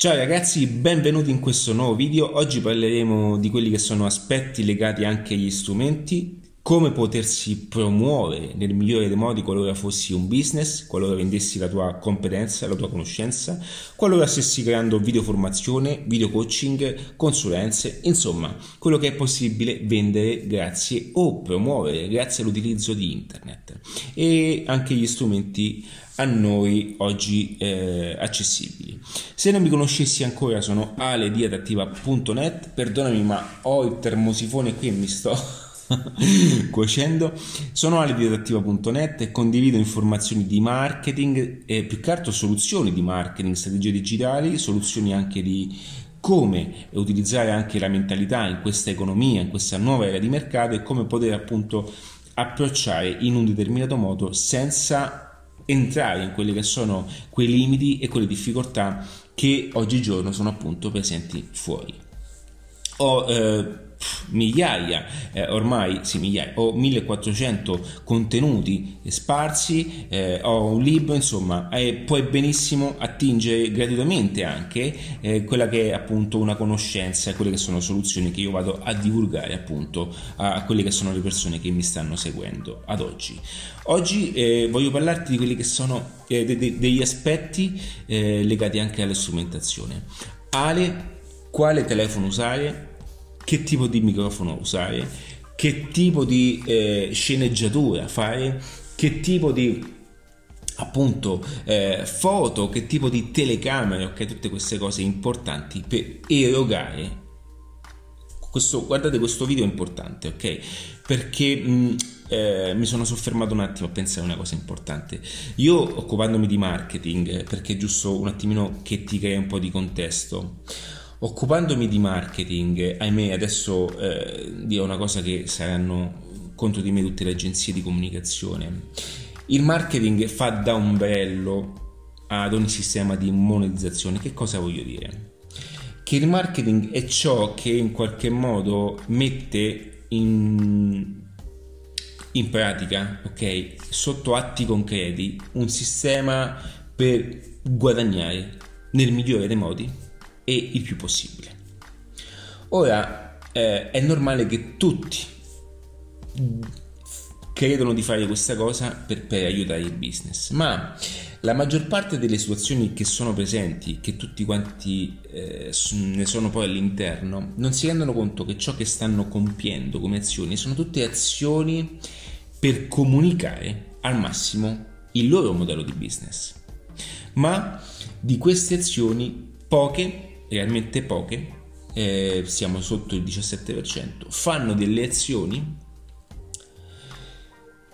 Ciao ragazzi, benvenuti in questo nuovo video. Oggi parleremo di quelli che sono aspetti legati anche agli strumenti, come potersi promuovere nel migliore dei modi qualora fossi un business, qualora vendessi la tua competenza, la tua conoscenza, qualora stessi creando video formazione, video coaching, consulenze, insomma, quello che è possibile vendere grazie o promuovere grazie all'utilizzo di internet e anche gli strumenti a noi oggi eh, accessibili. Se non mi conoscessi ancora sono alediadattiva.net, perdonami ma ho il termosifone qui e mi sto cuocendo. Sono aledidattiva.net e condivido informazioni di marketing e più che altro soluzioni di marketing, strategie digitali, soluzioni anche di come utilizzare anche la mentalità in questa economia, in questa nuova era di mercato e come poter appunto approcciare in un determinato modo senza entrare in quelli che sono quei limiti e quelle difficoltà che oggigiorno sono appunto presenti fuori. Ho eh, migliaia, eh, ormai sì, migliaia, ho 1400 contenuti sparsi, eh, ho un libro, insomma, e puoi benissimo attingere gratuitamente anche eh, quella che è appunto una conoscenza, quelle che sono soluzioni che io vado a divulgare appunto a, quelle che sono le persone che mi stanno seguendo ad oggi. Oggi eh, voglio parlarti di quelli che sono eh, de- de- degli aspetti legati anche alla strumentazione. Ale, quale telefono usare? Che tipo di microfono usare, che tipo di eh, sceneggiatura fare, che tipo di appunto eh, foto, che tipo di telecamere, ok, tutte queste cose importanti per erogare. Questo, guardate questo video è importante, ok? Perché mh, eh, mi sono soffermato un attimo a pensare a una cosa importante. Io occupandomi di marketing, perché è giusto un attimino che ti crea un po' di contesto Occupandomi di marketing, ahimè adesso eh, una cosa che saranno contro di me tutte le agenzie di comunicazione. Il marketing fa da ombrello ad ogni sistema di monetizzazione. Che cosa voglio dire? Che il marketing è ciò che in qualche modo mette in, in pratica, ok, sotto atti concreti, un sistema per guadagnare nel migliore dei modi e il più possibile. Ora eh, è normale che tutti credono di fare questa cosa per, per, aiutare il business, ma la maggior parte delle situazioni che sono presenti, che tutti quanti eh, ne sono poi all'interno, non si rendono conto che ciò che stanno compiendo come azioni sono tutte azioni per comunicare al massimo il loro modello di business. Ma di queste azioni poche realmente poche, eh, siamo sotto il 17%, fanno delle azioni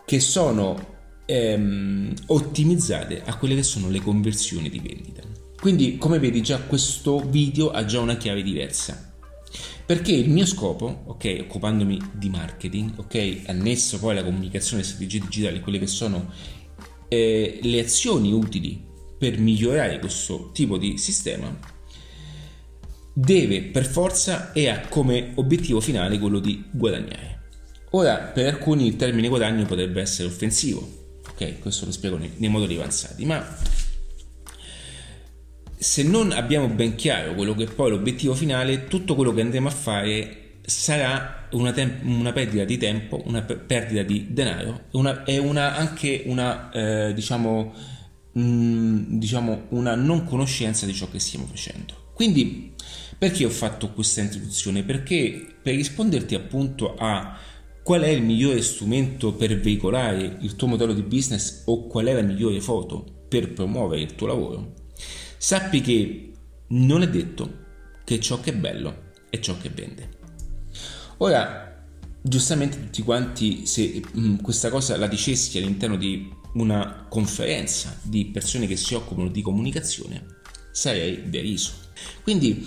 che sono ehm, ottimizzate a quelle che sono le conversioni di vendita. Quindi, come vedi, già questo video ha già una chiave diversa. Perché il mio scopo, ok, occupandomi di marketing, ok, annesso poi alla comunicazione e strategie digitali, quelle che sono eh, le azioni utili per migliorare questo tipo di sistema, deve per forza e ha come obiettivo finale quello di guadagnare. Ora, per alcuni il termine guadagno potrebbe essere offensivo, ok? Questo lo spiego nei, nei moduli avanzati, ma se non abbiamo ben chiaro quello che è poi l'obiettivo finale, tutto quello che andremo a fare sarà una, tem- una perdita di tempo, una per- perdita di denaro e una, anche una, eh, diciamo, mh, mm, diciamo, una non conoscenza di ciò che stiamo facendo. Quindi perché ho fatto questa introduzione? Perché per risponderti appunto a qual è il migliore strumento per veicolare il tuo modello di business o qual è la migliore foto per promuovere il tuo lavoro, sappi che non è detto che ciò che è bello è ciò che vende. Ora, giustamente tutti quanti, se mh, questa cosa la dicessi all'interno di una conferenza di persone che si occupano di comunicazione, sarei deriso. Quindi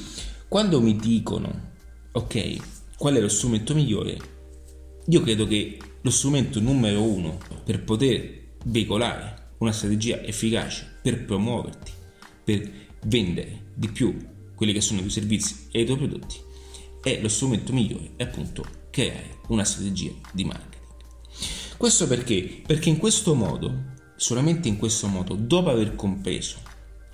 quando mi dicono, ok, qual è lo strumento migliore, io credo che lo strumento numero uno per poter veicolare una strategia efficace per promuoverti, per vendere di più quelli che sono i tuoi servizi e i tuoi prodotti, è lo strumento migliore, è appunto creare una strategia di marketing. Questo perché? Perché in questo modo, solamente in questo modo, dopo aver compreso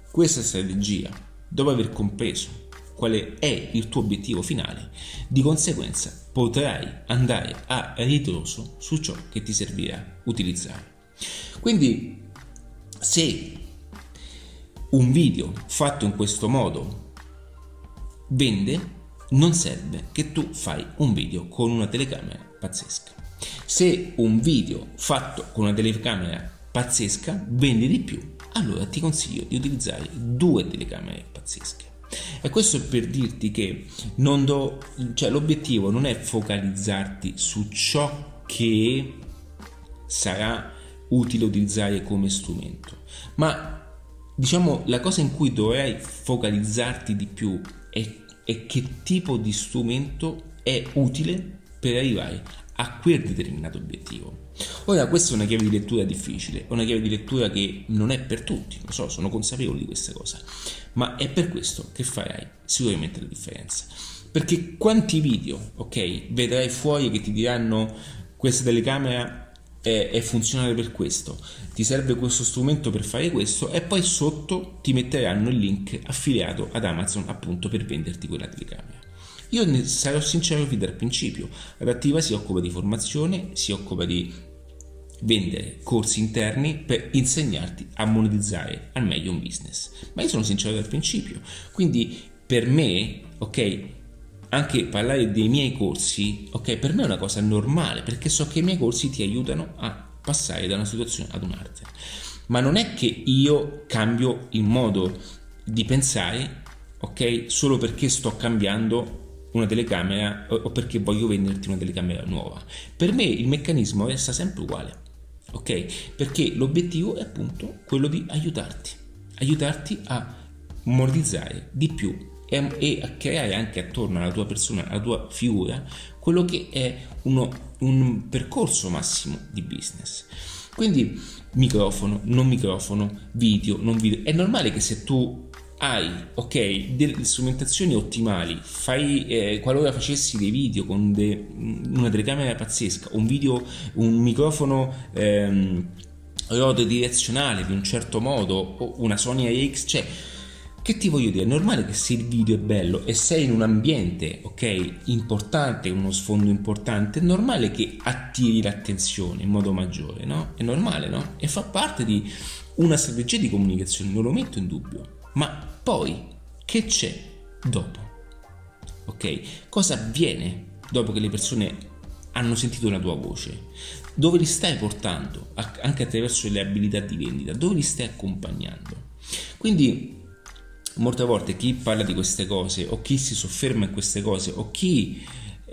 questa strategia dopo aver compreso quale è il tuo obiettivo finale, di conseguenza potrai andare a ritroso su ciò che ti servirà utilizzare. Quindi se un video fatto in questo modo vende, non serve che tu fai un video con una telecamera pazzesca. Se un video fatto con una telecamera pazzesca vende di più, allora ti consiglio di utilizzare due telecamere pazzesche. E questo per dirti che do, cioè, l'obiettivo non è focalizzarti su ciò che sarà utile utilizzare come strumento, ma diciamo la cosa in cui dovrai focalizzarti di più è, è che tipo di strumento è utile per arrivare a quel determinato obiettivo. Ora, questa è una chiave di lettura difficile, è una chiave di lettura che non è per tutti, lo so, sono consapevole di questa cosa, ma è per questo che farai sicuramente la differenza. Perché quanti video, ok, vedrai fuori che ti diranno questa telecamera è, funzionale per questo, ti serve questo strumento per fare questo e poi sotto ti metteranno il link affiliato ad Amazon appunto per venderti quella telecamera. Io ne sarò sincero fin dal principio, Adattiva si occupa di formazione, si occupa di vendere corsi interni per insegnarti a monetizzare al meglio un business. Ma io sono sincero dal principio, quindi per me, ok, anche parlare dei miei corsi, ok, per me è una cosa normale perché so che i miei corsi ti aiutano a passare da una situazione ad un'altra. Ma non è che io cambio il modo di pensare, ok, solo perché sto cambiando una telecamera o perché voglio venderti una telecamera nuova. Per me il meccanismo resta sempre uguale ok? Perché l'obiettivo è appunto quello di aiutarti, aiutarti a monetizzare di più e, e a creare anche attorno alla tua persona, alla tua figura, quello che è uno, un percorso massimo di business. Quindi microfono, non microfono, video, non video. È normale che se tu hai ok delle strumentazioni ottimali fai eh, qualora facessi dei video con de, una telecamera pazzesca un video un microfono ehm, direzionale di un certo modo o una Sony AX cioè che ti voglio dire? È normale che se il video è bello e sei in un ambiente, ok, importante, uno sfondo importante, è normale che attiri l'attenzione in modo maggiore, no? È normale, no? E fa parte di una strategia di comunicazione, non lo metto in dubbio. Ma poi che c'è dopo? Ok? Cosa avviene dopo che le persone hanno sentito la tua voce? Dove li stai portando? Anche attraverso le abilità di vendita, dove li stai accompagnando? Quindi molte volte chi parla di queste cose o chi si sofferma in queste cose o chi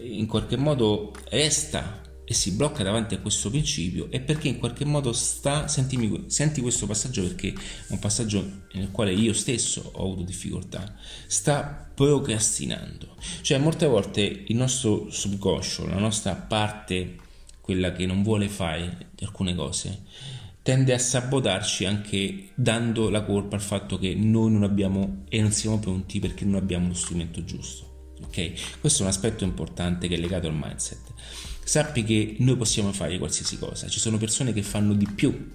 in qualche modo resta e si blocca davanti a questo principio è perché in qualche modo sta, sentimi, senti questo passaggio perché è un passaggio nel quale io stesso ho avuto difficoltà, sta procrastinando. Cioè molte volte il nostro subconscio, la nostra parte, quella che non vuole fare alcune cose, tende a sabotarci anche dando la colpa al fatto che noi non abbiamo e non siamo pronti perché non abbiamo lo strumento giusto. Ok? Questo è un aspetto importante che è legato al mindset. Sappi che noi possiamo fare qualsiasi cosa, ci sono persone che fanno di più,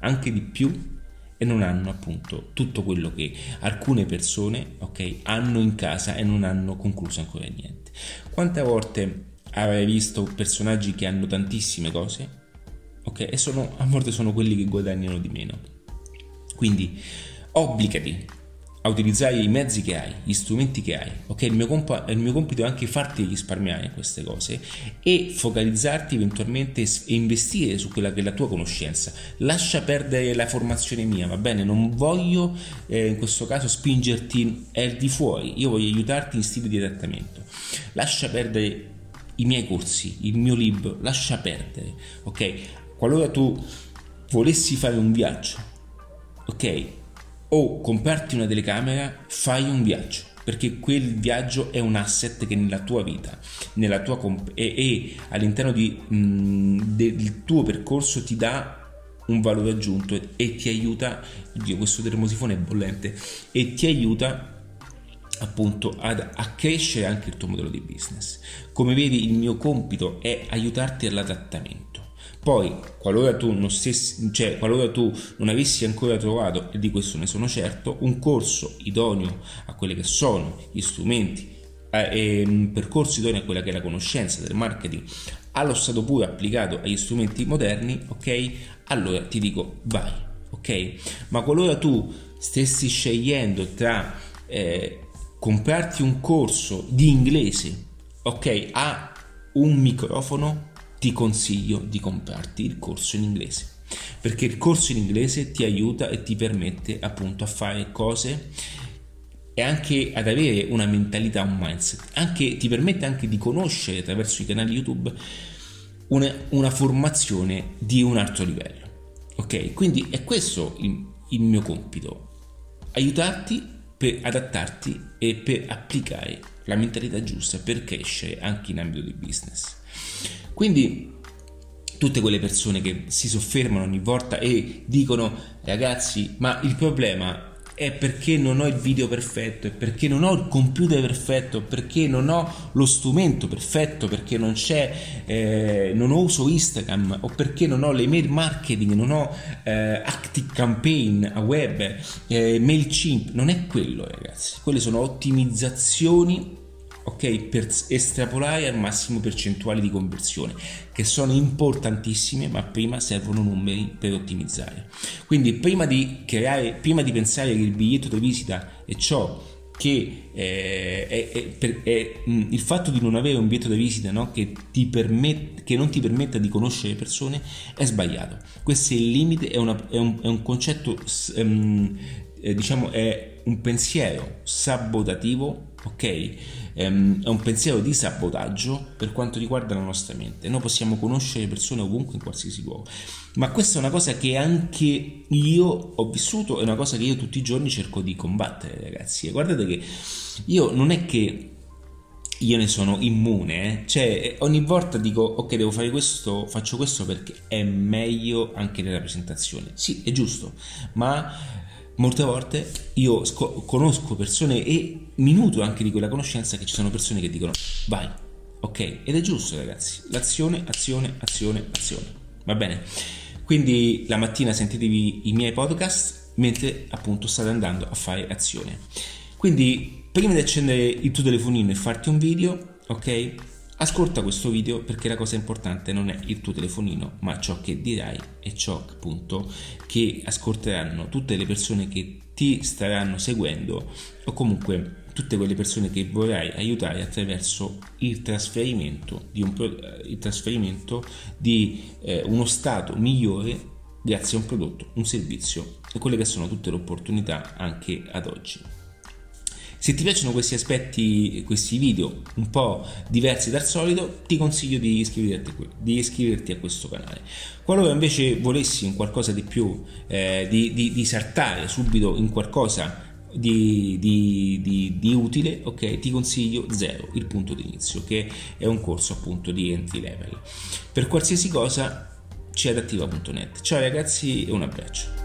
anche di più e non hanno appunto tutto quello che alcune persone ok hanno in casa e non hanno concluso ancora niente quante volte avrai visto personaggi che hanno tantissime cose ok e sono, a volte sono quelli che guadagnano di meno quindi obbligati a utilizzare i mezzi che hai, gli strumenti che hai, ok? Il mio, comp- il mio compito è anche farti risparmiare queste cose e focalizzarti eventualmente e investire su quella che è la tua conoscenza. Lascia perdere la formazione mia, va bene? Non voglio eh, in questo caso spingerti al di fuori, io voglio aiutarti in stile di adattamento. Lascia perdere i miei corsi, il mio libro, lascia perdere, ok? Qualora tu volessi fare un viaggio, ok? O comprarti una telecamera, fai un viaggio perché quel viaggio è un asset che nella tua vita nella tua comp- e, e, all'interno di, mh, del tuo percorso ti dà un valore aggiunto e, e ti aiuta oddio questo termosifone è bollente e ti aiuta appunto ad, a crescere anche il tuo modello di business. Come vedi il mio compito è aiutarti all'adattamento Poi, qualora tu non, stessi, cioè, qualora tu non avessi ancora trovato, e di questo ne sono certo, un corso idoneo a quelli che sono gli strumenti, eh, un percorso idoneo a quella che è la conoscenza del marketing allo stato puro applicato agli strumenti moderni, ok? Allora ti dico vai, ok? Ma qualora tu stessi scegliendo tra eh, comprarti un corso di inglese, ok, a un microfono, ti consiglio di comprarti il corso in inglese. Perché il corso in inglese ti aiuta e ti permette appunto a fare cose e anche ad avere una mentalità, un mindset. Anche, ti permette anche di conoscere attraverso i canali YouTube una, una formazione di un alto livello. Ok? Quindi è questo il, il mio compito. Aiutarti per adattarti e per applicare la mentalità giusta per crescere anche in ambito di business. Quindi tutte quelle persone che si soffermano ogni volta e dicono ragazzi ma il problema è perché non ho il video perfetto, è perché non ho il computer perfetto, perché non ho lo strumento perfetto, perché non c'è, eh, non uso Instagram o perché non ho l'email marketing, non ho eh, Active Campaign a web, eh, MailChimp, non è quello ragazzi, quelle sono ottimizzazioni ok? Per estrapolare al massimo percentuali di conversione, che sono importantissime, ma prima servono numeri per ottimizzare. Quindi prima di creare, prima di pensare che il biglietto di visita è ciò che eh, è, è, è, è il fatto di non avere un biglietto di visita no? che, ti permette, che non ti permetta di conoscere persone è sbagliato. Questo è il limite, è, una, un, un, concetto, um, eh, diciamo, è un pensiero sabotativo, ok? Ehm, è un pensiero di sabotaggio per quanto riguarda la nostra mente. Noi possiamo conoscere persone ovunque, in qualsiasi luogo, ma questa è una cosa che anche io ho vissuto, è una cosa che io tutti i giorni cerco di combattere, ragazzi. E guardate che io non è che io ne sono immune, eh. cioè ogni volta dico ok devo fare questo, faccio questo perché è meglio anche nella presentazione. Sì, è giusto, ma molte volte io sco- conosco persone e mi nutro anche di quella conoscenza che ci sono persone che dicono vai, ok? Ed è giusto ragazzi, l'azione, azione, azione, azione, va bene? Quindi la mattina sentitevi i miei podcast mentre appunto state andando a fare azione. Quindi prima di accendere il tuo telefonino e farti un video, ok? Ascolta questo video perché la cosa importante non è il tuo telefonino, ma ciò che dirai e ciò appunto che ascolteranno tutte le persone che ti staranno seguendo o comunque tutte quelle persone che vorrai aiutare attraverso il trasferimento di, un, il trasferimento di eh, uno stato migliore grazie a un prodotto, un servizio e quelle che sono tutte le opportunità anche ad oggi. Se ti piacciono questi aspetti, questi video un po' diversi dal solito, ti consiglio di iscriverti, di iscriverti a questo canale. Qualora invece volessi un qualcosa di più, eh, di, di, di saltare subito in qualcosa di, di, di, di, utile, ok, ti consiglio Zero, il punto di inizio, che è un corso appunto di entry level. Per qualsiasi cosa c'è adattiva.net. Ciao ragazzi e un abbraccio.